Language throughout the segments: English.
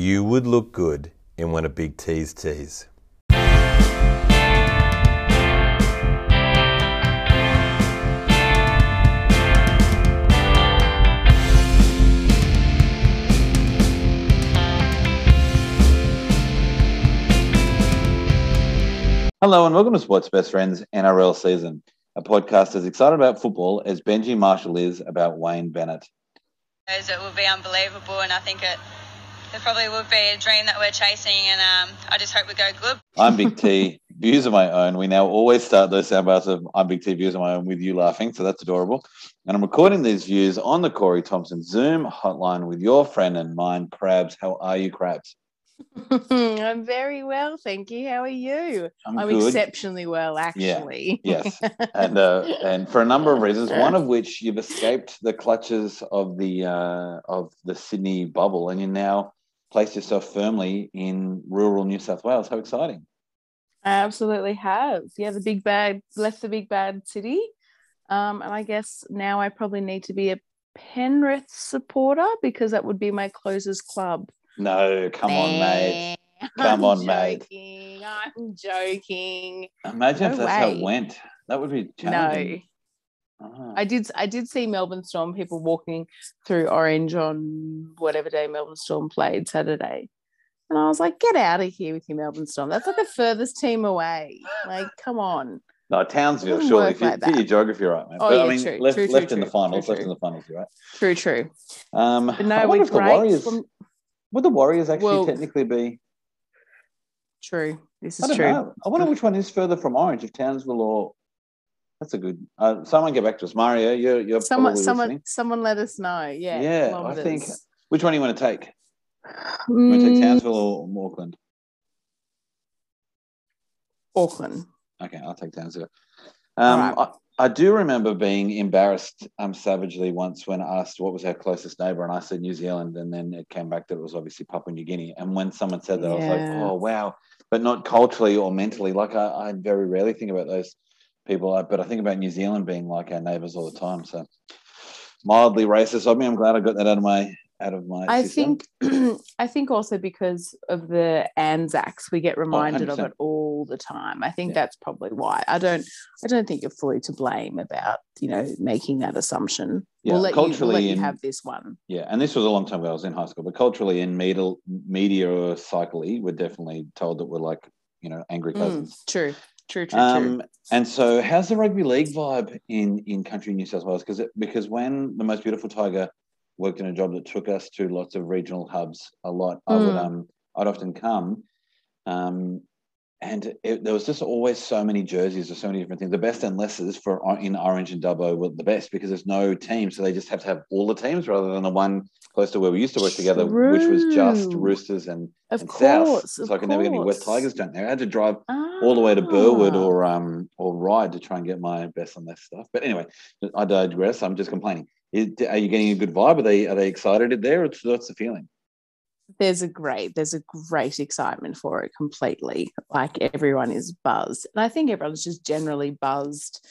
You would look good in one of Big T's tees. Hello and welcome to Sports Best Friends NRL season, a podcast as excited about football as Benji Marshall is about Wayne Bennett. It will be unbelievable, and I think it, it probably would be a dream that we're chasing, and um, I just hope we go good. I'm Big T, views of my own. We now always start those soundbites of I'm Big T, views of my own with you laughing, so that's adorable. And I'm recording these views on the Corey Thompson Zoom hotline with your friend and mine, Crabs. How are you, Crabs? I'm very well, thank you. How are you? I'm, I'm exceptionally well, actually. yes, and uh, and for a number of reasons, one of which you've escaped the clutches of the uh, of the Sydney bubble, and you're now place yourself firmly in rural New South Wales. How exciting! I absolutely have. Yeah, the big bad left the big bad city, um, and I guess now I probably need to be a Penrith supporter because that would be my closest club. No, come on, mate. Come I'm on, mate. joking. I'm joking. Imagine No if that's how it went. That would be No, challenging. Ah. I did. I did see Melbourne Storm people walking through Orange on whatever day Melbourne Storm played Saturday, and I was like, "Get out of here with your Melbourne Storm. That's like the furthest team away. Like, come on." No, Townsville, surely. If you, like get your geography right, mate. Oh, but yeah, I mean, true, left, true, true, left in the finals, true, left in the finals, right. True, true. Um, But no, I wonder if the Warriors from- would the Warriors actually Well- technically be. True. This I is don't true. know. I wonder which one is further from Orange, if Townsville or. That's a good. Uh, someone get back to us, Mario. You're you're Someone, someone, listening. someone, let us know. Yeah. Yeah, I think- Which one do you want to take? You want to take Mm, Townsville or Auckland? Auckland. Okay, I'll take Townsville. Um, Alright. I, I do remember being embarrassed um, savagely once when asked what was our closest neighbour, and I said New Zealand, and then it came back that it was obviously Papua New Guinea. And when someone said that, I was like, oh wow, but not culturally or mentally. Like I, I very rarely think about those people, but I think about New Zealand being like our neighbours all the time. So mildly racist of me. I'm glad I got that out of my out of my. I system. think I think also because of the Anzacs, we get reminded of it all the time. I think Yeah. that's probably why. I don't I don't think you're fully to blame about, you know, making that assumption. Yeah, we'll let you we'll culturally in- have this one. Yeah, and this was a long time ago. I was in high school, but culturally in media, media or cyclically, we're definitely told that we're like, you know, angry Mm, cousins. true. True, true, true. Um, and so, how's the rugby league vibe in in country New South Wales? Because because when the most beautiful tiger worked in a job that took us to lots of regional hubs a lot, I would Mm. um I'd often come, um, and it, there was just always so many jerseys or so many different things. The best and lesses for in Orange and Dubbo were the best because there's no team, so they just have to have all the teams rather than the one close to where we used to work together, which was just Roosters and, of and course. South. So I could never get any West. Tigers down there. I had to drive all the way to Ah. Burwood or um or Ryde to try and get my best and less stuff. But anyway, I digress. I'm just complaining. Is, are you getting a good vibe? Are they are they excited there? Or what's the feeling? There's a great there's a great excitement for it completely like everyone is buzzed and i think everyone's just generally buzzed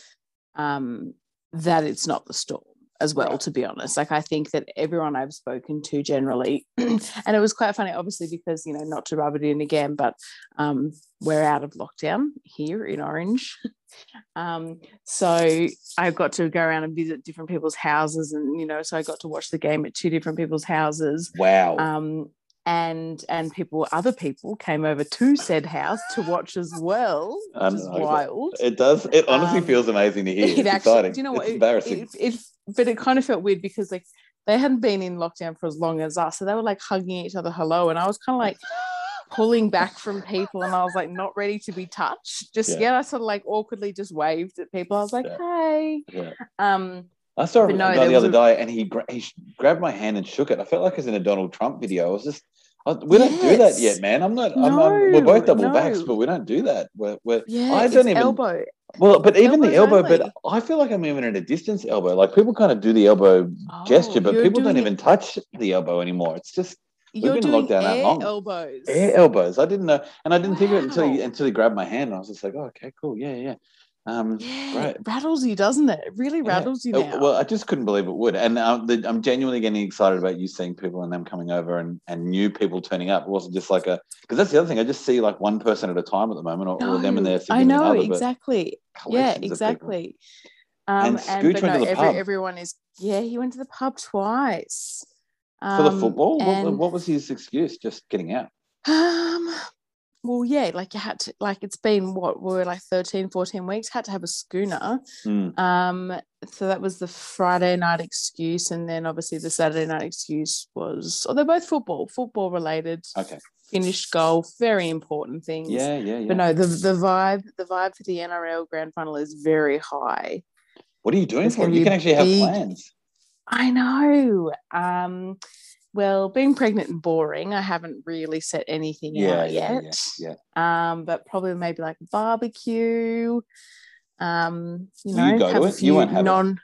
um that it's not the storm as well to be honest like i think that everyone i've spoken to generally and it was quite funny obviously because you know not to rub it in again but um we're out of lockdown here in orange um so i got to go around and visit different people's houses and you know so i got to watch the game at two different people's houses Wow. um, and and people, other people came over to said house to watch as well, which is wild. it does. It honestly um, feels amazing to hear. It It's actually, exciting. do you know what? It's It, embarrassing. it, it, but it kind of felt weird because like they hadn't been in lockdown for as long as us, so they were like hugging each other hello, and I was kind of like pulling back from people, and I was like not ready to be touched. Just Yeah. yet, I sort of like awkwardly just waved at people. I was like, Yeah. hey, yeah. um, I saw a no, guy the other day, and he gra- he grabbed my hand and shook it. I felt like I was in a Donald Trump video. I was just. I, we don't do that yet, man. I'm not. I'm, I'm, we're both double backs, but we don't do that. We're, we're yeah, I don't even- elbow. Well, but even the elbow, but. I feel like I'm even at a distance elbow. Like people kind of do the elbow gesture, Oh, but people don't even touch the elbow anymore. It's just You're been doing lockdown that long. elbows. air elbows. I didn't know, and I didn't think of it until he until he grabbed my hand, and I was just like, oh, okay, cool, yeah, yeah. Um, Yeah, it rattles you, doesn't it? It really Yeah. rattles you Uh, now. Well, I just couldn't believe it would, and um, the, I'm genuinely getting excited about you seeing people and them coming over and, and new people turning up. It wasn't just like a because that's the other thing. I just see like one person at a time at the moment, or, or them and No, their I know other, exactly. Yeah, collections of people. exactly. Um, And and, Scooch but went to the every, pub. everyone is. Yeah, he went to the pub twice for the Um, football. What, what was his excuse? Just getting out. Um, well, yeah, like you had to, like it's been what we're like 13, 14 weeks, had to have a schooner. Mm. Um, so that was the Friday night excuse, and then obviously the Saturday night excuse was, oh, they're both football, football related. Okay. Finished golf, very important things. Yeah, yeah, yeah. But no, the the vibe, the vibe for the NRL grand final is very high. what are you doing It's for it? You can actually have plans. I know. Um, well, being pregnant and boring, I haven't really set anything Yeah, out yeah, yet. yeah, yeah. Um, but probably maybe like barbecue. Um, you you know, go to have a it? You few won't have it. non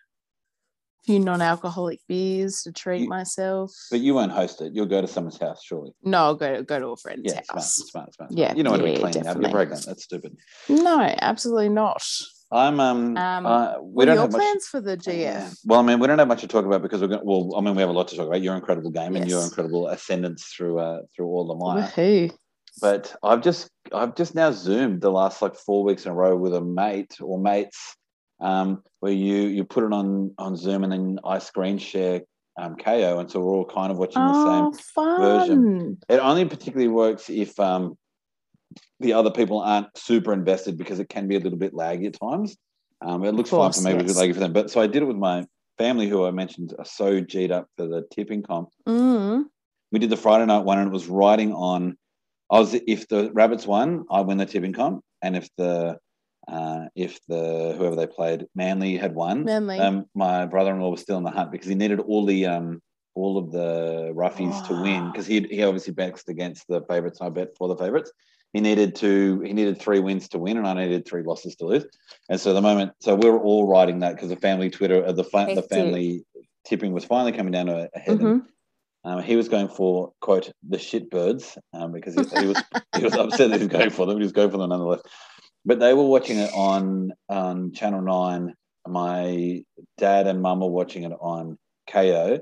few non-alcoholic beers to treat You- myself. But you won't host it. You'll go to someone's house, surely. no, I'll go go to a friend's Yeah, smart, house. smart, smart, smart. Yeah, you don't want to be yeah, up. You're pregnant. That's stupid. No, absolutely not. I'm um. Um, uh, we don't your have much. plans for the GF? Well, I mean, we don't have much to talk about because we're going. Well, I mean, we have a lot to talk about. Your incredible game and your incredible ascendance through uh through all the mire. Woohoo. But I've just I've just now zoomed the last like four weeks in a row with a mate or mates, um, where you you put it on on Zoom and then I screen share um, Kayo, and so we're all kind of watching the same. Oh, fun. version. It only particularly works if um, the other people aren't super invested because it can be a little bit laggy at times. Um, it looks course, fine for me, but it's laggy for them. But so I did it with my family, who I mentioned are so G'd up for the tipping comp. Mm. We did the Friday night one, and it was riding on. I was if the rabbits won, I win the tipping comp, and if the uh, if the whoever they played Manly had won, Manly. um, my brother-in-law was still in the hunt because he needed all the um, all of the roughies to win because he he obviously bets against the favourites. I bet for the favourites. He needed to he needed three wins to win, and I needed three losses to lose. And so the moment, so we were all writing that because the family Twitter, uh, the fa- the family tipping was finally coming down to a head. Mhm. um, he was going for quote the shitbirds um, because he, he was he was upset that he was going for them. He was going for them nonetheless. But they were watching it on on Channel Nine. My dad and mum were watching it on Kayo,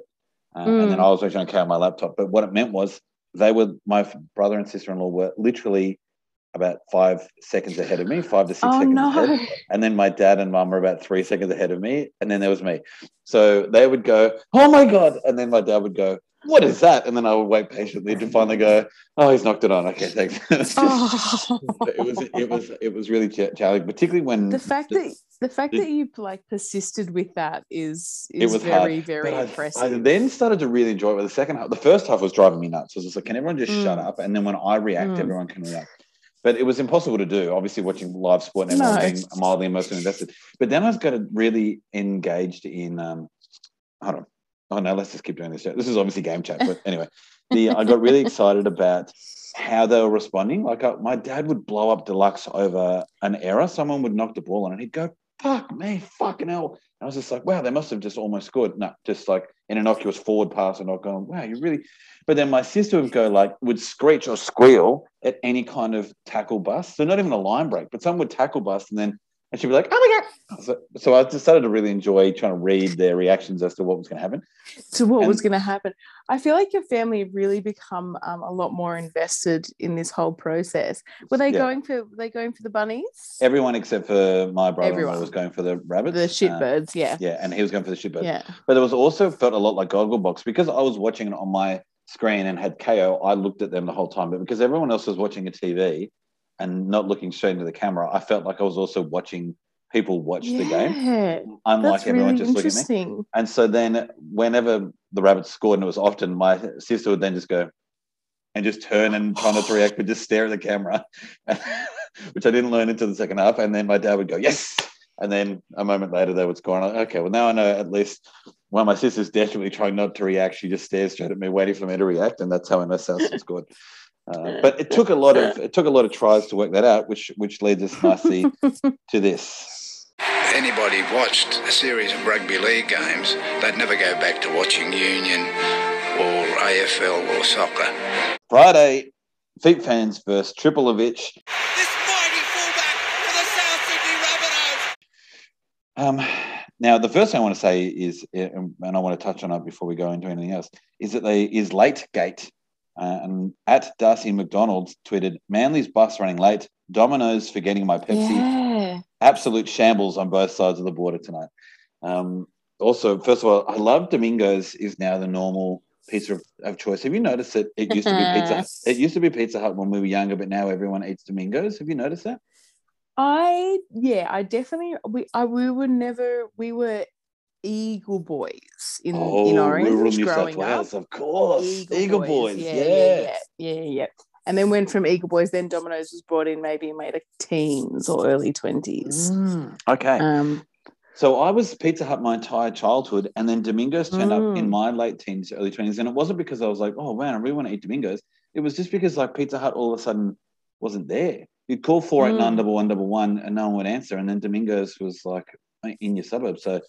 uh, and then Mm. I was watching on Kayo on my laptop. But what it meant was they were my brother and sister in law were literally about five seconds ahead of me, five to six Oh seconds no. ahead and then my dad and mum were about three seconds ahead of me, and then there was me. So they would go, "Oh my god!" and then my dad would go, "What is that?" and then I would wait patiently to finally go, "Oh, he's knocked it on." Okay, thanks. Oh. it was it was it was really ch- challenging, particularly when the fact that the fact the- that you like persisted with that is it is was very hard. very But I- impressive. I, then started to really enjoy it. The second half, the first half was driving me nuts. I was just like, "Can everyone just shut Mm. up?" And then when I react, Mm. everyone can react. But it was impossible to do. Obviously, watching live sport and everyone No. being mildly emotionally invested. But then I was got really engaged in. Um, hold on. Oh no, let's just keep doing this. This is obviously game chat, but anyway, the I got really excited about how they were responding. Like I, my dad would blow up deluxe over an error. Someone would knock the ball on, and he'd go, "Fuck me, fucking hell!" And I was just like, "Wow, they must have just almost scored." No, just like an innocuous forward pass, and not going, "Wow, you really." But then my sister would go like, would screech or squeal at any kind of tackle bust. So not even a line break, but someone would tackle bust, and then and she'd be like, "Oh my god!" So, so I decided to really enjoy trying to read their reactions as to what was going to happen. to what was going to happen. I feel like your family really become um, a lot more invested in this whole process. Were they Yeah. going for were they going for the bunnies? Everyone except for my Everyone. was going for the rabbits. the Uh, shitbirds, yeah. yeah, and he was going for the shitbirds. Yeah. But it was also felt a lot like Gogglebox because I was watching it on my screen and had Kayo. I looked at them the whole time, but because everyone else was watching a TV and not looking straight into the camera, I felt like I was also watching people watch the game, unlike everyone really just looking at me. And so then, whenever the rabbits scored, and it was often my sister would then just go and just turn and try not to react, but just stare at the camera, which I didn't learn until the second half. And then my dad would go, "Yes," and then a moment later they would score. And I'm like, okay, well now I know at least when my sister's desperately trying not to react, she just stares straight at me, waiting for me to react, and that's how I know Southland scored. Uh, but it took a lot of it took a lot of tries to work that out, which which leads us nicely to this. If anybody watched a series of rugby league games, they'd never go back to watching Union or AFL or soccer. Friday, Feet fans versus Triple This Um, now, the first thing I want to say is, and I want to touch on it before we go into anything else, is that they is late gate. Uh, and at Darcy McDonald tweeted, Manly's bus running late. Domino's forgetting my Pepsi. Yeah. Absolute shambles on both sides of the border tonight. Um, also, first of all, I love Domingos is now the normal pizza of, of choice. Have you noticed that it used to be Pizza? It used to be Pizza Hut when we were younger, but now everyone eats Domingos. Have you noticed that? I yeah, I definitely we I we were never we were Eagle Boys in in Orange Oh, rural New South growing up. Of course. Eagle, Boys, Yeah, yeah. yeah, yeah, yeah, yeah. And then went from Eagle Boys, then Domino's was brought in maybe in my like teens or early twenties. Mm, okay. Um, So I was Pizza Hut my entire childhood, and then Domingos turned up in Mm. my late teens, early twenties, and it wasn't because I was like, "Oh man, I really want to eat Domingos." It was just because like Pizza Hut all of a sudden wasn't there. You'd call four eight nine Mm. double one double one, and no one would answer, and then Domingos was like in your suburb. So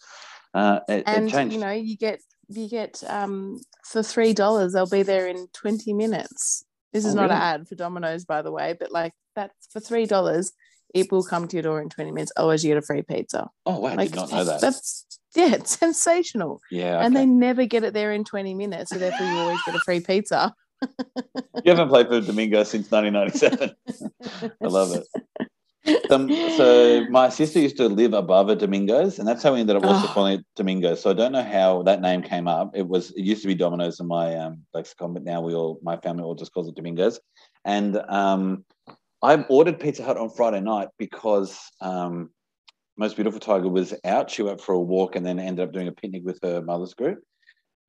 uh, it, it and changed. you know, you get you get um for three dollars, they'll be there in twenty minutes. This is Oh, not really? an ad for Domino's, by the way, but like that's for three dollars, it will come to your door in twenty minutes. Otherwise, you get a free pizza. oh wow, I did not know that. That's yeah, it's sensational. yeah, And they never get it there in 20 minutes. So therefore you always get a free pizza. you haven't played for Domingo since 1997. I love it. Um, so my sister used to live above a Domingos, and that's how we ended up also Oh. calling it Domingos. So I don't know how that name came up. It was it used to be Domino's in my um, lexicon, but now we all my family all just calls it Domingos. And um, I ordered Pizza Hut on Friday night because um, most beautiful Tiger was out. She went for a walk and then ended up doing a picnic with her mother's group.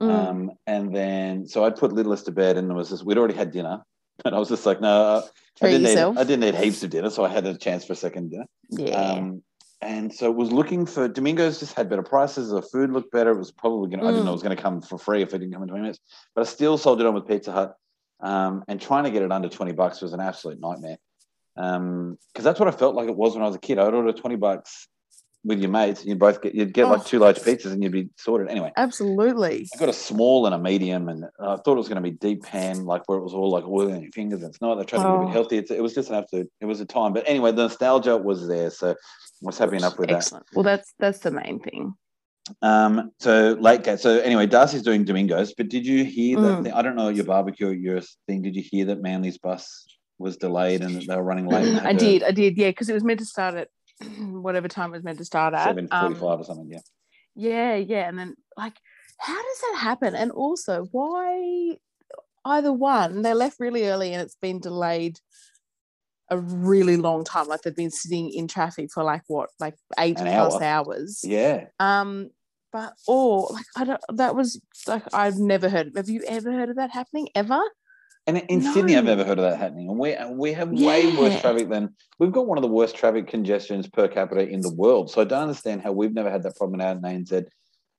Mm. Um, and then so I put Littlest to bed, and there was this. We'd already had dinner, and I was just like, no, I didn't yourself. need. I didn't need heaps of dinner, so I had a chance for a second dinner. yeah. Um, and so was looking for Domingos. Just had better prices. The food looked better. It was probably going. to I didn't know it was going to come for free if it didn't come in twenty minutes. But I still sold it on with Pizza Hut. Um, and trying to get it under twenty bucks was an absolute nightmare. Um, because that's what I felt like it was when I was a kid. I'd order twenty bucks with your mates, you'd both get you'd get like Oh. two large pizzas, and you'd be sorted. Anyway, Absolutely. I got a small and a medium, and I thought it was going to be deep pan, like where it was all like oil in your fingers. And it's not. They tried to be a Oh. bit healthy. It's, it was just an absolute. It was a time, but anyway, the nostalgia was there, so I was happy enough with that. Well, that's that's the main thing. Um, so late gate. So anyway, Darcy's doing Domingos, but did you hear that? Mm. Thing? I don't know your barbecue, your thing. Did you hear that Manly's bus was delayed and they were running late? I did, I did, yeah, because it was meant to start at whatever time it was meant to start at. Seven forty-five Um, or something. Yeah. Yeah, yeah. And then like how does that happen? And also why either one, they left really early and it's been delayed a really long time. Like they've been sitting in traffic for like what, like eight An plus hour. hours. Yeah. Um, but or like I don't that was like I've never heard have you ever heard of that happening ever? And in Sydney, I've No. never heard of that happening. And we we have way worse traffic than we've got one of the worst traffic congestions per capita in the world. So I don't understand how we've never had that problem in ANZ.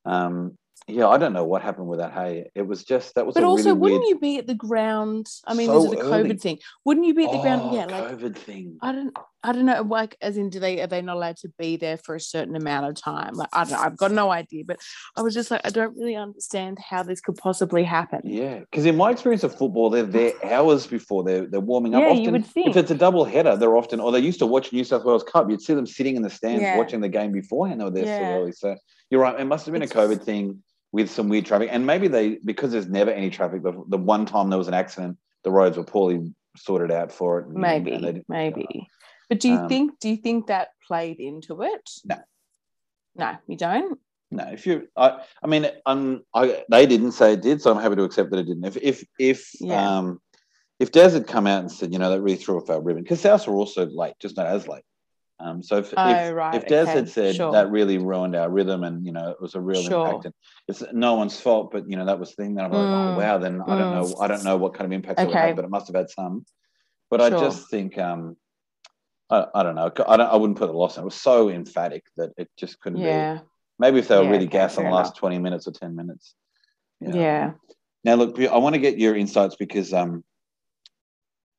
Um, yeah, I don't know what happened with that. Hey, it was just that was But also really wouldn't weird. you be at the ground? I mean, So is it a COVID early. thing? Wouldn't you be at the ground? Oh, Yeah, like COVID thing. I don't I don't know like as in do they are they not allowed to be there for a certain amount of time like I don't know I've got no idea but I was just like I don't really understand how this could possibly happen Yeah, because in my experience of football, they're there hours before they're they're warming up. Yeah, you often, would if it's a double header, they're often or they used to watch New South Wales Cup. You'd see them sitting in the stands Yeah. watching the game beforehand. They were there so early. So you're right. It must have been a It's- COVID thing with some weird traffic, and maybe they because there's never any traffic. The, the one time there was an accident, the roads were poorly sorted out for it. and- maybe maybe but do you Um, think do you think that played into it No. no you don't No, if you, I, I mean, um, I, they didn't say it did, so I'm happy to accept that it didn't. If, if, if, Yeah. um, if Des had come out and said, you know, that really threw off our ribbon, because South were also late, just not as late. Um, so if, Oh, if, right, if Des okay, had said sure. that really ruined our rhythm and, you know, it was a real Sure. impact and it's no one's fault, but, you know, that was the thing that I'm like, Mm, oh, wow, then I don't know, I don't know what kind of impact it would have, but it must have had some. But I just think, um, I, I don't know. I, don't, I wouldn't put a loss in. It was so emphatic that it just couldn't be. Maybe if they were Yeah, really okay, gassed on the last enough. 20 minutes or 10 minutes. you know. yeah Now, look, I want to get your insights because, um,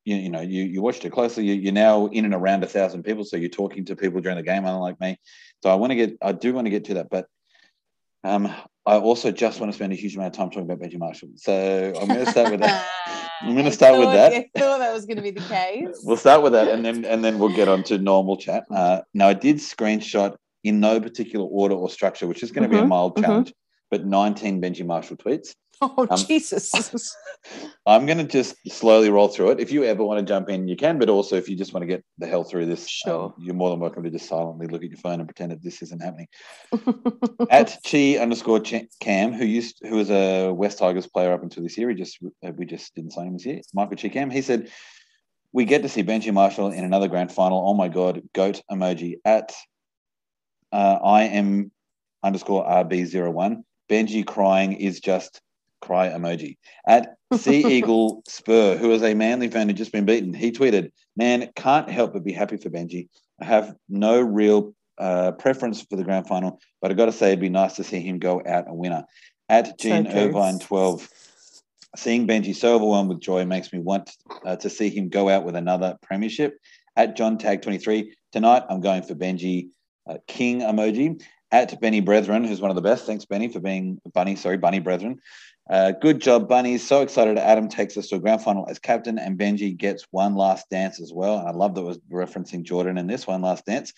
you, you know, you, you watched it closely. You, you're now in and around a thousand people. So you're talking to people during the game, unlike me. So I want to get, I do want to get to that. But um, I also just want to spend a huge amount of time talking about Benji Marshall. So I'm going to start with that. I'm gonna I start with thought- that. I thought that was going to be the case We'll start with that, and then and then we'll get on to normal chat. Uh, now, I did screenshot in no particular order or structure, which is going to be a Mhm, mild mhm. challenge, but 19 Benji Marshall tweets. Oh Um, Jesus! I'm going to just slowly roll through it. If you ever want to jump in, you can, but also if you just want to get the hell through this, um, you're more than welcome to just silently look at your phone and pretend that this isn't happening. At Chi underscore Cam, who used who was a West Tigers player up until this year, he just uh, we just didn't sign him this year. Michael Chee-Kam, he said, "We get to see Benji Marshall in another grand final. Oh my god, goat emoji." At uh, I am underscore RB01, Benji crying is just cry emoji. At Sea Eagle Spur, who is a Manly fan who'd just been beaten, he tweeted, "Man, can't help but be happy for Benji. I have no real uh, preference for the grand final, but I got to say it'd be nice to see him go out a winner." At Gene true. Irvine 12, seeing Benji so overwhelmed with joy makes me want uh, to see him go out with another premiership. At John Tag 23, tonight I'm going for Benji uh, King emoji. At Benny Brethren, who's one of the best. Thanks, Benny, for being Bunny. Sorry, Bunny Brethren. Uh, good job, Bunny. So excited. Adam takes us to a grand final as captain, and Benji gets one last dance as well. And I love that was referencing Jordan in this one last dance.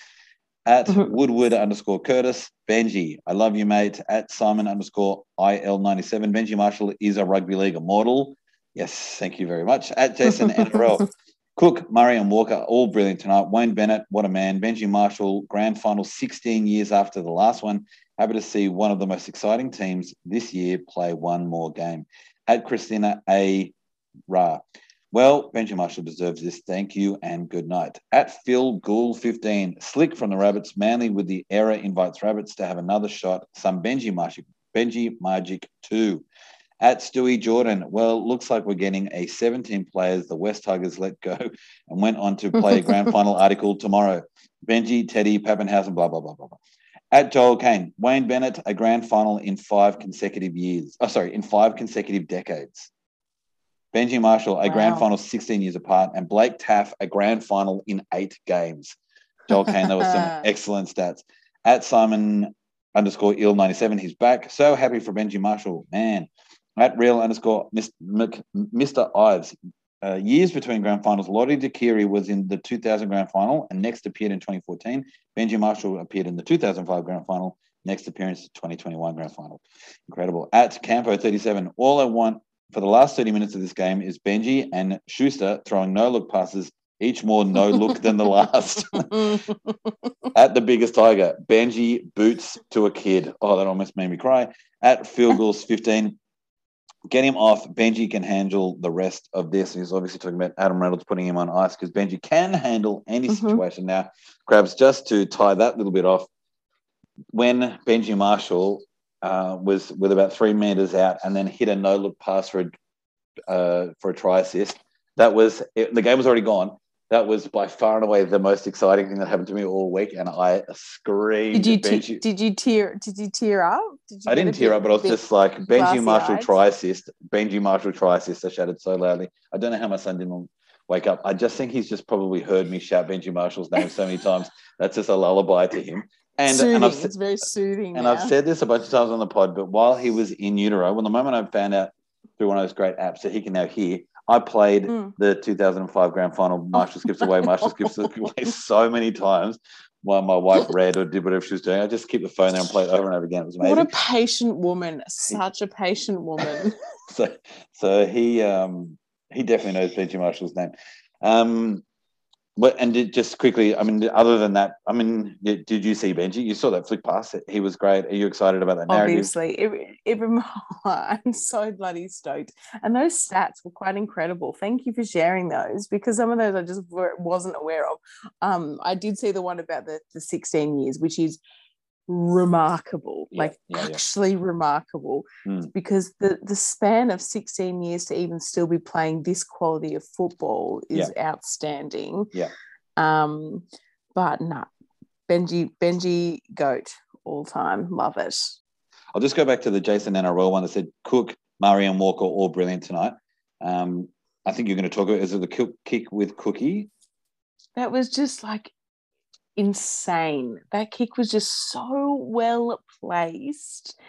At. Woodward underscore Curtis, Benji, I love you, mate. At Simon underscore IL97, Benji Marshall is a rugby league immortal. Yes, thank you very much. At Jason NRL, Cook, Murray, and Walker, all brilliant tonight. Wayne Bennett, what a man. Benji Marshall, grand final 16 years after the last one. Happy to see one of the most exciting teams this year play one more game. At Christina A. Ra. Well, Benji Marshall deserves this. Thank you and good night. At Phil Gould 15, slick from the Rabbits, Manly with the error invites Rabbits to have another shot. Some Benji Magic, Benji Magic 2. At Stewie Jordan, well, looks like we're getting a 17 players the West Tigers let go and went on to play a grand final article tomorrow. Benji, Teddy, Papenhuyzen, blah, blah, blah, blah, blah. At Joel Kane, Wayne Bennett, a grand final in five consecutive years. Oh, sorry, in five consecutive decades. Benji Marshall, a grand final 16 years apart, and Blake Taaffe, a grand final in eight games. Joel Kane, there were some excellent stats. At Simon underscore ill 97, he's back. So happy for Benji Marshall, man. At real underscore Mr. Ives, uh, years between grand finals. Lote Tuqiri was in the 2000 grand final and next appeared in 2014. Benji Marshall appeared in the 2005 grand final. Next appearance, 2021 grand final. Incredible. At Campo 37, all I want for the last 30 minutes of this game is Benji and Schuster throwing no look passes, each more no look than the last. At the biggest tiger, Benji boots to a kid. Oh, that almost made me cry. At field goals 15, get him off. Benji can handle the rest of this. He's obviously talking about Adam Reynolds putting him on ice because Benji can handle any Mhm. situation. Now, Crabs, just to tie that little bit off, when Benji Marshall uh, was with about three meters out and then hit a no look pass for a, uh, for a try assist, that was it, the game was already gone. That was by far and away the most exciting thing that happened to me all week, and I screamed. did you Benji- did you tear did you tear up? Did you I didn't tear up, but I was just like Benji Marshall glassy-eyed? assist. Benji Marshall try assist. I shouted so loudly. I don't know how my son didn't wake up. I just think he's just probably heard me shout Benji Marshall's name so many times. That's just a lullaby to him. And soothing. and I've it's very soothing. and now. I've said this a bunch of times on the pod, but while he was in utero, when the moment I found out through one of those great apps that he can now hear, I played Mm. the 2005 grand final. Marshall skips away. Marshall skips away so many times while my wife read or did whatever she was doing. I just keep the phone there and play it over and over again. It was amazing. What a patient woman! Such a patient woman. so so he um he definitely knows Benji Marshall's name. Um and did, just quickly, I mean, other than that, I mean, did you see Benji? You saw that flick pass. He was great. Are you excited about that narrative? Obviously, it, I'm so bloody stoked, and those stats were quite incredible. Thank you for sharing those because some of those I just wasn't aware of. Um, I did see the one about the the 16 years, which is remarkable, Yeah, like yeah, yeah. actually remarkable, Mm. because the the span of 16 years to even still be playing this quality of football is outstanding. Yeah. Um, but no, Benji Benji goat all time, love it. I'll just go back to the Jason and NRL one that said Cook, and Walker all brilliant tonight. Um, I think you're going to talk about is it the kick with Cookie? That was just like insane. That kick was just so well placed.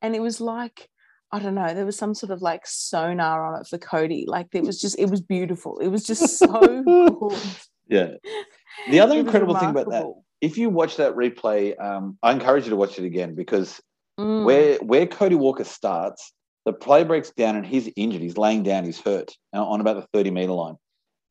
And it was like, I don't know, there was some sort of like sonar on it for Cody. Like it was just, it was beautiful. It was just so good. Yeah. The other incredible thing about that if you watch that replay, um, I encourage you to watch it again because Mm. where where Cody Walker starts, the play breaks down and he's injured. He's laying down. He's hurt uh, on about the thirty meter line.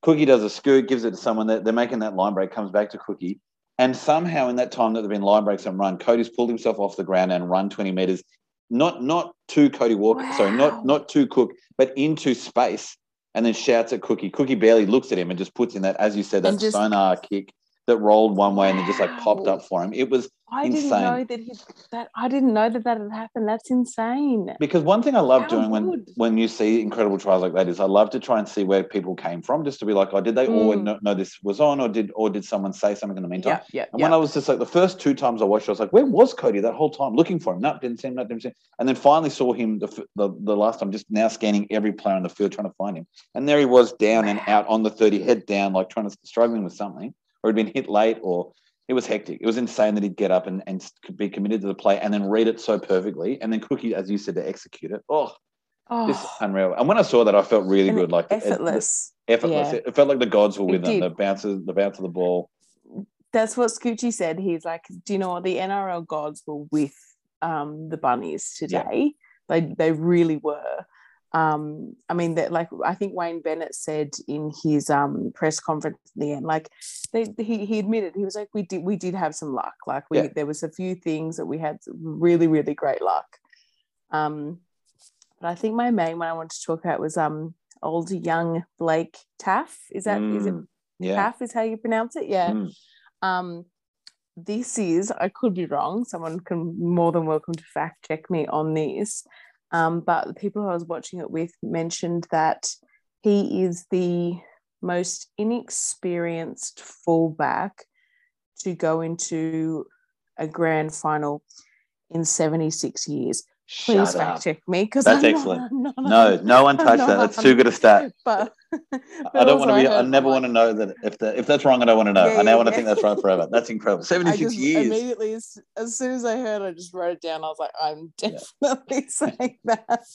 Cookie does a scoot, gives it to someone. That they're making that line break, comes back to Cookie, and somehow in that time that there've been line breaks and run, Cody's pulled himself off the ground and run twenty meters, not not to Cody Walker, sorry, not not to Cook, but into space, and then shouts at Cookie. Cookie barely looks at him and just puts in that, as you said, that just- sonar kick that rolled one way and then just like popped up for him. It was I didn't insane. know that he that I didn't know that that had happened. That's insane. Because one thing I love How doing when good. when you see incredible trials like that is I love to try and see where people came from, just to be like, oh, did they all Mm. know, know this was on, or did or did someone say something in the meantime? Yeah, yeah, And yeah. when I was just like the first two times I watched, I was like, where was Cody that whole time, looking for him? No, didn't see him. No, didn't see him. And then finally saw him the, the the last time, just now scanning every player on the field trying to find him. And there he was, down and out on the thirty, head down, like trying to struggling with something, or he'd been hit late, or it was hectic. It was insane that he'd get up and, and be committed to the play and then read it so perfectly. And then Cookie, as you said, to execute it. Oh, oh, unreal. And when I saw that, I felt really and good. Like it- it- effortless. effortless. Yeah. It, it felt like the gods were It with them. did. The bounces, the bounce of the ball. That's what Scoochie said. He's like, do you know what? The NRL gods were with um, the bunnies Yeah. today. They they really were. Um, I mean, that like I think Wayne Bennett said in his um, press conference in the end, like they, he he admitted he was like, we did we did have some luck. Like we Yeah. there was a few things that we had really really great luck. Um, but I think my main one I wanted to talk about was um old young Blake Taaffe. Is that is it Mm, yeah. Taaffe is how you pronounce it? Yeah. Mm. Um, this is, I could be wrong. Someone can more than welcome to fact check me on this. Um, but the people I was watching it with mentioned that he is the most inexperienced fullback to go into a grand final in 76 years. Please Shut fact up. check me because That's excellent. No, no one touched that. That's too good a stat. But, I don't want to be. I never want to know that if the if that's wrong. I don't want to know. Yeah, I now yeah, want to yeah. think that's right forever. That's incredible. Seventy six years. immediately, as, as soon as I heard, I just wrote it down. I was like, I'm definitely saying that.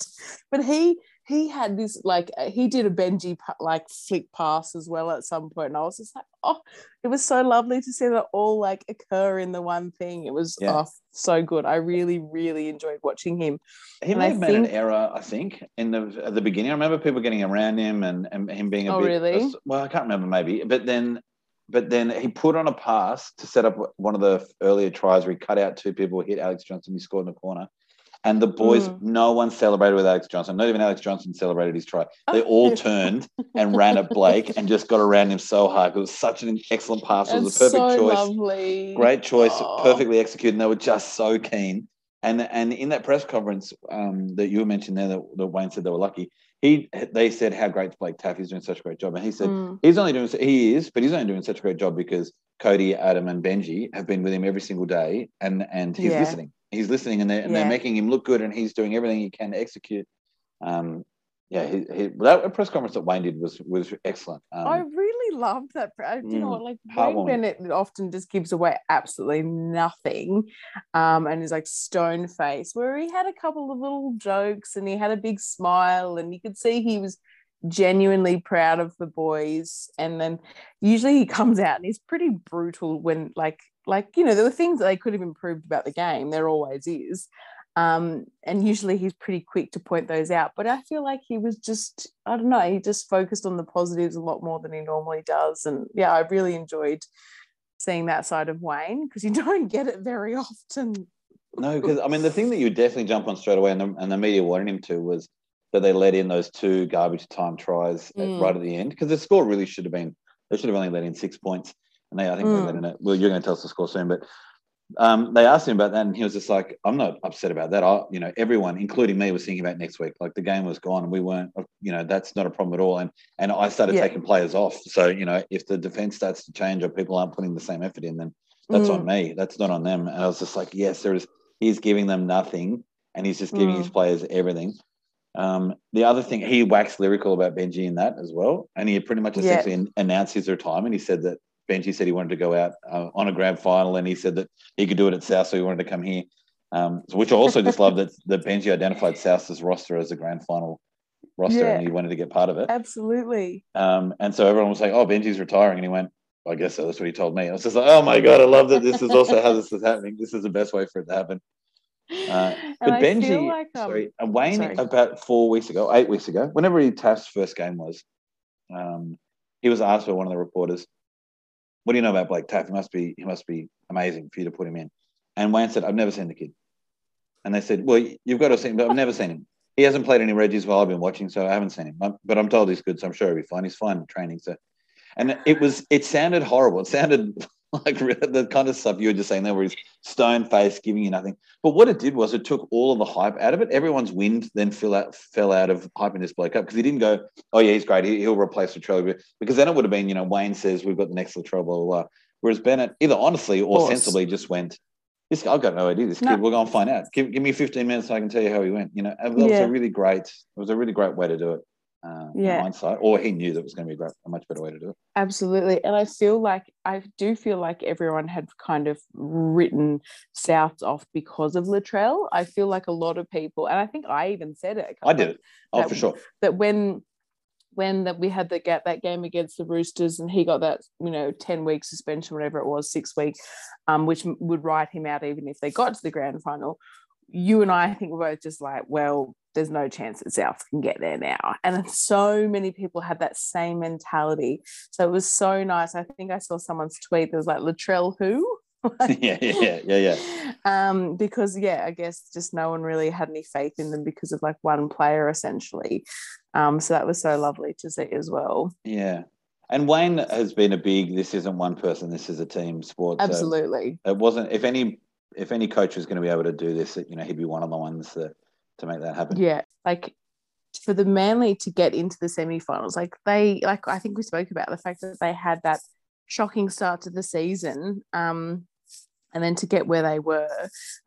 But he he had this like uh, he did a Benji like flick pass as well at some point, and I was just like, oh, it was so lovely to see that all like occur in the one thing. It was Yeah. oh, so good. I really really enjoyed watching him. He And may I have made an error, I think, in the at the beginning. I remember people getting around him and, and him being a Oh, bit. really? Well, I can't remember, maybe, but then, but then he put on a pass to set up one of the earlier tries where he cut out two people, hit Alex Johnson, he scored in the corner, and the boys, Mm. no one celebrated with Alex Johnson. Not even Alex Johnson celebrated his try. They all turned and ran at Blake and just got around him so hard. It was such an excellent pass. It was It's a perfect so choice. lovely. Great choice, Oh. perfectly executed, and they were just so keen. And and in that press conference um, that you mentioned there, that, that Wayne said they were lucky. He they said how great Blake Taffy's doing such a great job, and he said Mm. he's only doing he is, but he's only doing such a great job because Cody, Adam, and Benji have been with him every single day, and and he's Yeah. listening. He's listening, and they're and they're making him look good, and he's doing everything he can to execute. Um, yeah, he, he, that press conference that Wayne did was was excellent. Um, I really loved that. You know Mm, what? Like. Wayne Bennett often just gives away absolutely nothing, um, and is like stone face. Where he had a couple of little jokes and he had a big smile, and you could see he was genuinely proud of the boys. And then usually he comes out and he's pretty brutal when like like you know there were things that they could have improved about the game. There always is. Um, and usually he's pretty quick to point those out. But I feel like he was just, I don't know, he just focused on the positives a lot more than he normally does. And yeah, I really enjoyed seeing that side of Wayne because you don't get it very often. No, because I mean, the thing that you definitely jump on straight away, and the, and the media wanted him to, was that they let in those two garbage time tries at- Mm. right at the end. Because the score really should have been, they should have only let in six points, and they, I think, they let Mm. in it. Well, you're going to tell us the score soon, but um, they asked him about that, and he was just like, "I'm not upset about that. I, you know, everyone, including me, was thinking about next week. Like the game was gone, and we weren't. You know, that's not a problem at all. And and I started Yeah. taking players off. So you know, if the defense starts to change or people aren't putting the same effort in, then that's Mm. on me. That's not on them. And I was just like, yes, there is. He's giving them nothing, and he's just giving Mm. his players everything. Um, the other thing, he waxed lyrical about Benji in that as well, and he pretty much essentially an- announced his retirement. He said that Benji said he wanted to go out uh, on a grand final, and he said that he could do it at South, so he wanted to come here. Um, which I also just love that that Benji identified South's roster as a grand final roster, Yeah. and he wanted to get part of it. Absolutely. Um, and so everyone was like, "Oh, Benji's retiring," and he went, I guess so." that's what he told me. I was just like, oh my god, I love that. This is also how this is happening. This is the best way for it to happen. Uh, but Benji, like, um, sorry, uh, Wayne, sorry. about four weeks ago, eight weeks ago, whenever he Taaffe's first game was, um, he was asked by one of the reporters, "What do you know about Blake Taaffe? He must be, he must be amazing for you to put him in." And Wayne said, "I've never seen the kid." And they said, "Well, you've got to see him, but I've never seen him. He hasn't played any Reggies while I've been watching, so I haven't seen him. But- But I'm told he's good, so I'm sure he'll be fine. He's fine in training." So, and it was, it sounded horrible. It sounded like the kind of stuff you were just saying there, where he's stone faced, giving you nothing. But what it did was it took all of the hype out of it. Everyone's wind then fell out, fell out of hyping this bloke up because he didn't go, oh, yeah, he's great. He, he'll replace Latrell. Because then it would have been, you know, Wayne says we've got the next Latrell, blah, blah, blah. Whereas Bennett either honestly or sensibly just went, this guy, I've got no idea. This No. kid, we're going to find out. Give, give me 15 minutes so I can tell you how he went. You know, and that was Yeah. a really great, it was a really great way to do it. Uh, Yeah. hindsight, or he knew that it was going to be a, much better way to do it. Absolutely. And I feel like I do feel like everyone had kind of written South off because of Latrell. I feel like a lot of people, and I think I even said it. I did of- it. Oh, that- for sure. That when when that we had the get that game against the Roosters and he got that you know 10 week suspension whatever it was six week um which would write him out even if they got to the grand final you and I, I think were both just like well there's no chance that South can get there now. And so many people had that same mentality. So it was so nice. I think I saw someone's tweet that was like Latrell who? Yeah, yeah, yeah, yeah, yeah. um because yeah i guess just no one really had any faith in them because of like one player essentially. Um so that was so lovely to see as well. Yeah. And Wayne has been a big this isn't one person, this is a team sport. So absolutely. it wasn't if any if any coach was going to be able to do this, you know, he'd be one of the ones that to make that happen. yeah like for the manly to get into the semi-finals like they like i think we spoke about the fact that they had that shocking start to the season um and then to get where they were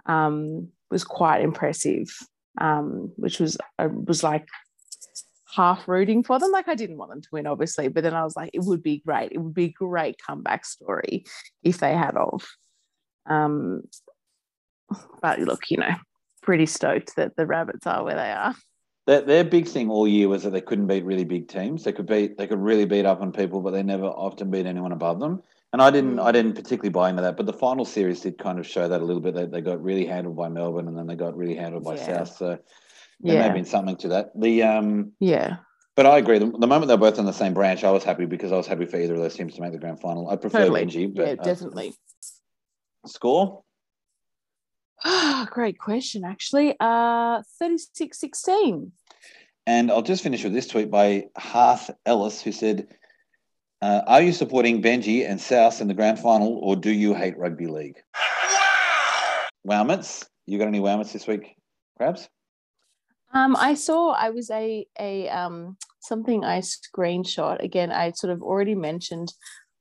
um was quite impressive um which was was like half rooting for them like i didn't want them to win obviously but then i was like it would be great it would be a great comeback story if they had of um but look you know pretty stoked that the rabbits are where they are Their, their big thing all year was that they couldn't beat really big teams. They could beat they could really beat up on people, but they never often beat anyone above them. And I didn't Mm. I didn't particularly buy into that. But the final series did kind of show that a little bit. They, they got really handled by Melbourne and then they got really handled by Yeah. South. So there may yeah have been something to that. The um yeah But I agree. The, the moment they're both on the same branch, I was happy because I was happy for either of those teams to make the grand final. I prefer totally Benji, but yeah uh, definitely score. great question actually uh 36 16 And I'll just finish with this tweet by Hearth Ellis, who said, uh, "Are you supporting Benji and South in the grand final, or do you hate rugby league?" Wow, Wowmits, you got any wowmits this week, Crabs? Um, I saw I was a a um something I screenshot again. I sort of already mentioned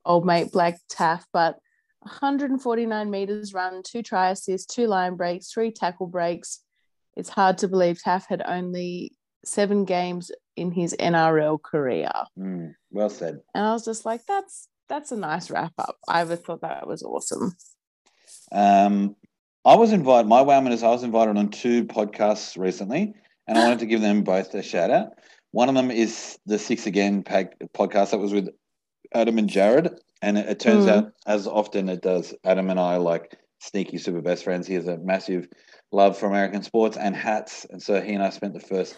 old mate Blake Taaffe, but 149 meters run, two try assists, two line breaks, three tackle breaks. It's hard to believe Taaffe had only seven games in his NRL career, Mm, well said. and I was just like, that's that's a nice wrap up. I ever thought that was awesome. Um, I was invited. My wowman is I was invited on two podcasts recently, and I wanted to give them both a shout out. One of them is the Six Again pack, podcast that was with Adam and Jared, and it, it turns Mm. out, as often it does, Adam and I like sneaky super best friends. He has a massive love for American sports and hats, and so he and I spent the first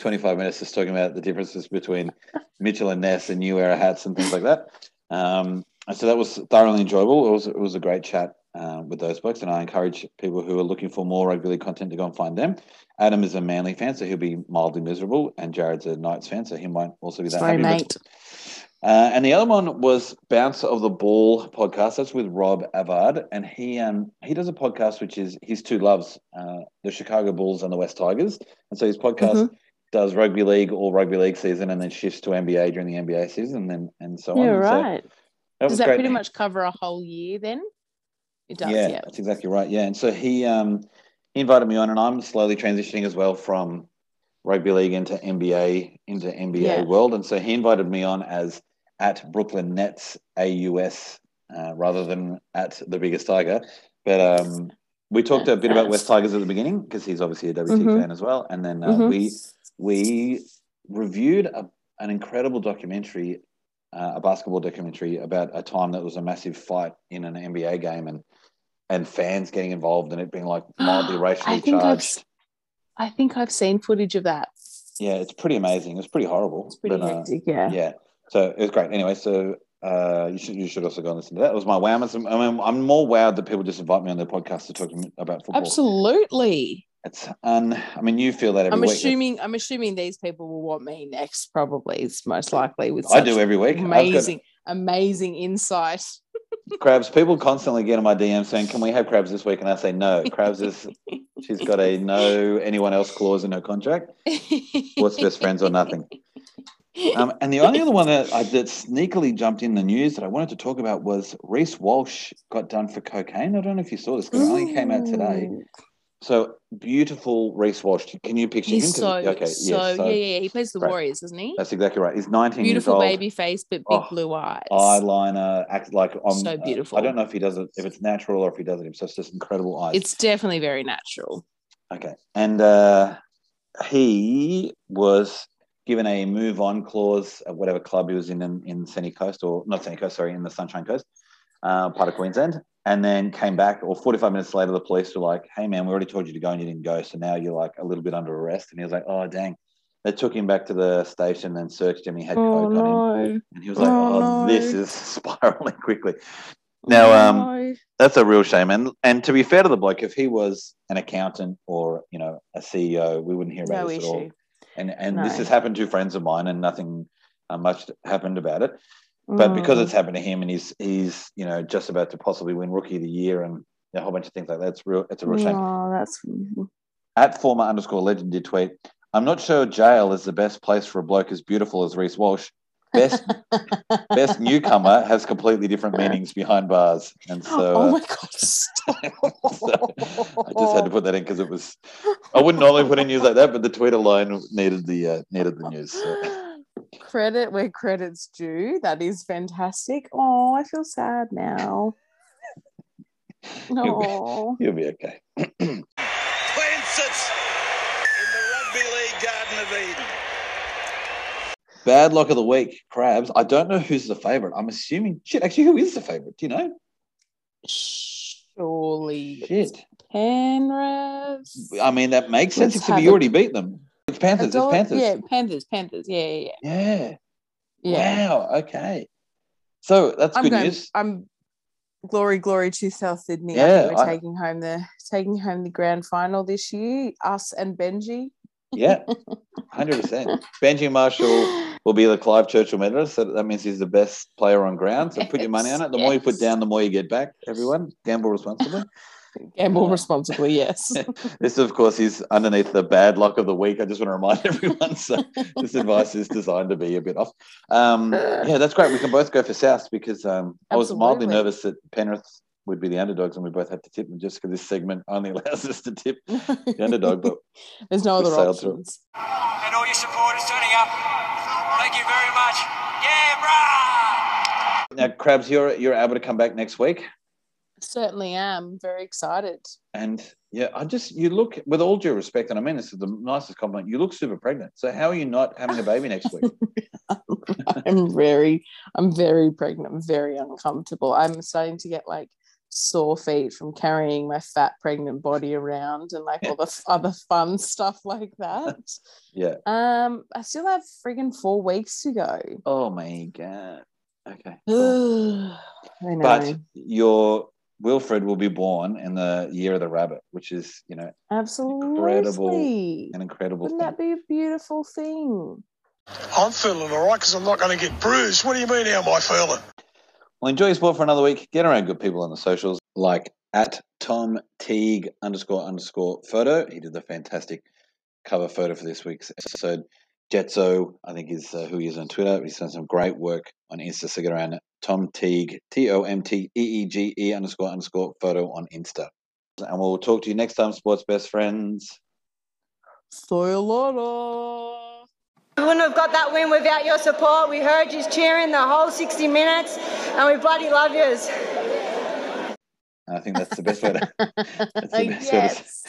twenty five minutes just talking about the differences between Mitchell and Ness and New Era hats and things like that. Um, and so that was thoroughly enjoyable. It was it was a great chat uh, with those books, and I encourage people who are looking for more rugby league content to go and find them. Adam is a Manly fan, so he'll be mildly miserable, and Jared's a Knights fan, so he might also be that Sorry, happy. mate. Uh, and the other one was Bounce of the Ball podcast. That's with Rob Avard, and he um he does a podcast which is his two loves, uh, the Chicago Bulls and the West Tigers. And so his podcast Mm-hmm. does rugby league all rugby league season, and then shifts to NBA during the NBA season, and then and so Yeah, on. And so right. that Does that great. pretty much cover a whole year then? It does, yeah, yeah. that's exactly right. Yeah, and so he um he invited me on, and I'm slowly transitioning as well from rugby league into NBA into NBA Yeah. world, and so he invited me on as at Brooklyn Nets AUS uh, rather than at the biggest tiger. But um, we talked a bit about West Tigers at the beginning because he's obviously a WT Mhm. fan as well, and then uh, Mhm. we we reviewed a, an incredible documentary uh, a basketball documentary about a time that was a massive fight in an NBA game and and fans getting involved and it being like mildly racially I think I've, charged. s- I think I've seen footage of that. Yeah, it's pretty amazing. It's pretty horrible. It's pretty but, uh, hectic. Yeah. yeah. So it was great. Anyway, so uh, you should you should also go and listen to that. That was my wow. I mean, I'm more wowed that people just invite me on their podcast to talk about football. Absolutely. It's un. I mean, you feel that every I'm week. assuming. I'm assuming these people will want me next. Probably is most likely with. I do every week. I've got- Amazing, amazing insight. Crabs, people constantly get in my DM saying, "Can we have Crabs this week?" And I say no. Crabs is she's got a no anyone else clause in her contract. What's best friends or nothing. Um, and the only other one that I, that sneakily jumped in the news that I wanted to talk about was Reece Walsh got done for cocaine. I don't know if you saw this because it only came out today. So beautiful Reece Walsh. Can you picture He's him? so okay, so, yes, so yeah, yeah. He plays the right. Warriors, doesn't he? That's exactly right. He's 19 Beautiful years old. baby face, but big Oh, blue eyes. eyeliner, act like I'm, So uh, beautiful. I don't know if he does it, if it's natural or if he does it himself. It's just incredible eyes. It's definitely very natural. Okay. And uh, he was given a move on clause at whatever club he was in in, in Sunny Coast, or not Sunny Coast, sorry, in the Sunshine Coast, uh, part of Queensland. And then came back, or 45 minutes later, the police were like, hey, man, we already told you to go and you didn't go. So now you're like a little bit under arrest. And he was like, oh, dang. They took him back to the station and searched him. He had Oh coke on him. no! And he was like, Oh, oh, no. this is spiraling quickly. Now, um, No. that's a real shame. And and to be fair to the bloke, if he was an accountant or you know a CEO, we wouldn't hear about no this at all. And and this has happened to friends of mine, and nothing uh, much happened about it. But because Mm. it's happened to him, and he's he's you know just about to possibly win Rookie of the Year, and a whole bunch of things like that, it's real. It's a real shame. Oh, that's At former underscore legend did tweet, I'm not sure jail is the best place for a bloke as beautiful as Reece Walsh. Best best newcomer has completely different meanings behind bars, and so. oh my god! So, I just had to put that in because it was. I wouldn't normally put in news like that, but the Twitter line needed the uh, needed the news. So. Credit where credit's due. That is fantastic. Oh, I feel sad now. No. You'll be okay. Plant sits in the Rugby League Garden of Eden. Bad luck of the week, crabs. I don't know who's the favorite. I'm assuming shit. Actually, who is the favorite? Do you know? Surely Shit. Penrith. I mean, that makes sense. Except you already beat them. It's Panthers. It's Panthers. Yeah, Panthers. Panthers. Yeah, yeah, yeah. Yeah. yeah. Wow. Okay. So that's I'm good going. news. I'm glory, glory to South Sydney. Yeah, we're I- taking home the taking home the grand final this year. Us and Benji. Yeah. Hundred percent. Benji Marshall will be the Clive Churchill medalist. So that means he's the best player on ground. So put your money on it. The more you put down, the more you get back. Everyone, gamble responsibly. Gamble Uh, responsibly. Yes. this, of course, is underneath the bad luck of the week. I just want to remind everyone. So this advice is designed to be a bit off. Um, yeah, that's great. We can both go for South because um, I was mildly nervous that Penrith would be the underdogs, and we both had to tip them just because this segment only allows us to tip the underdog. But There's no other sailed through. options. and all your supporters turning up. Now, Crabs, you're you're able to come back next week. Certainly am. Very excited. And yeah, I just you look with all due respect, and I mean this is the nicest compliment. You look super pregnant. So how are you not having a baby next week? I'm very, I'm very pregnant. I'm very uncomfortable. I'm starting to get like sore feet from carrying my fat pregnant body around and like all the other fun stuff like that. yeah. Um, I still have friggin' four weeks to go. Oh my god. Okay. cool. I know. But your Wilfred will be born in the year of the rabbit, which is you know Absolutely. incredible, an incredible Wouldn't thing. that be a beautiful thing? I'm feeling all right because I'm not going to get bruised. What do you mean, how am I feeling? Well, enjoy your sport for another week. Get around good people on the socials, like at Tom Teege underscore underscore photo. He did the fantastic cover photo for this week's episode. Jetso, I think, is uh, who he is on Twitter. He's done some great work on Insta. So get around Tom Teege, T O M T E E G E underscore underscore photo on Insta. And we'll talk to you next time, sports best friends. Sayonara. We wouldn't have got that win without your support. We heard you cheering the whole 60 minutes, and we bloody love yous. I think that's the best way to. That's the best way to yes.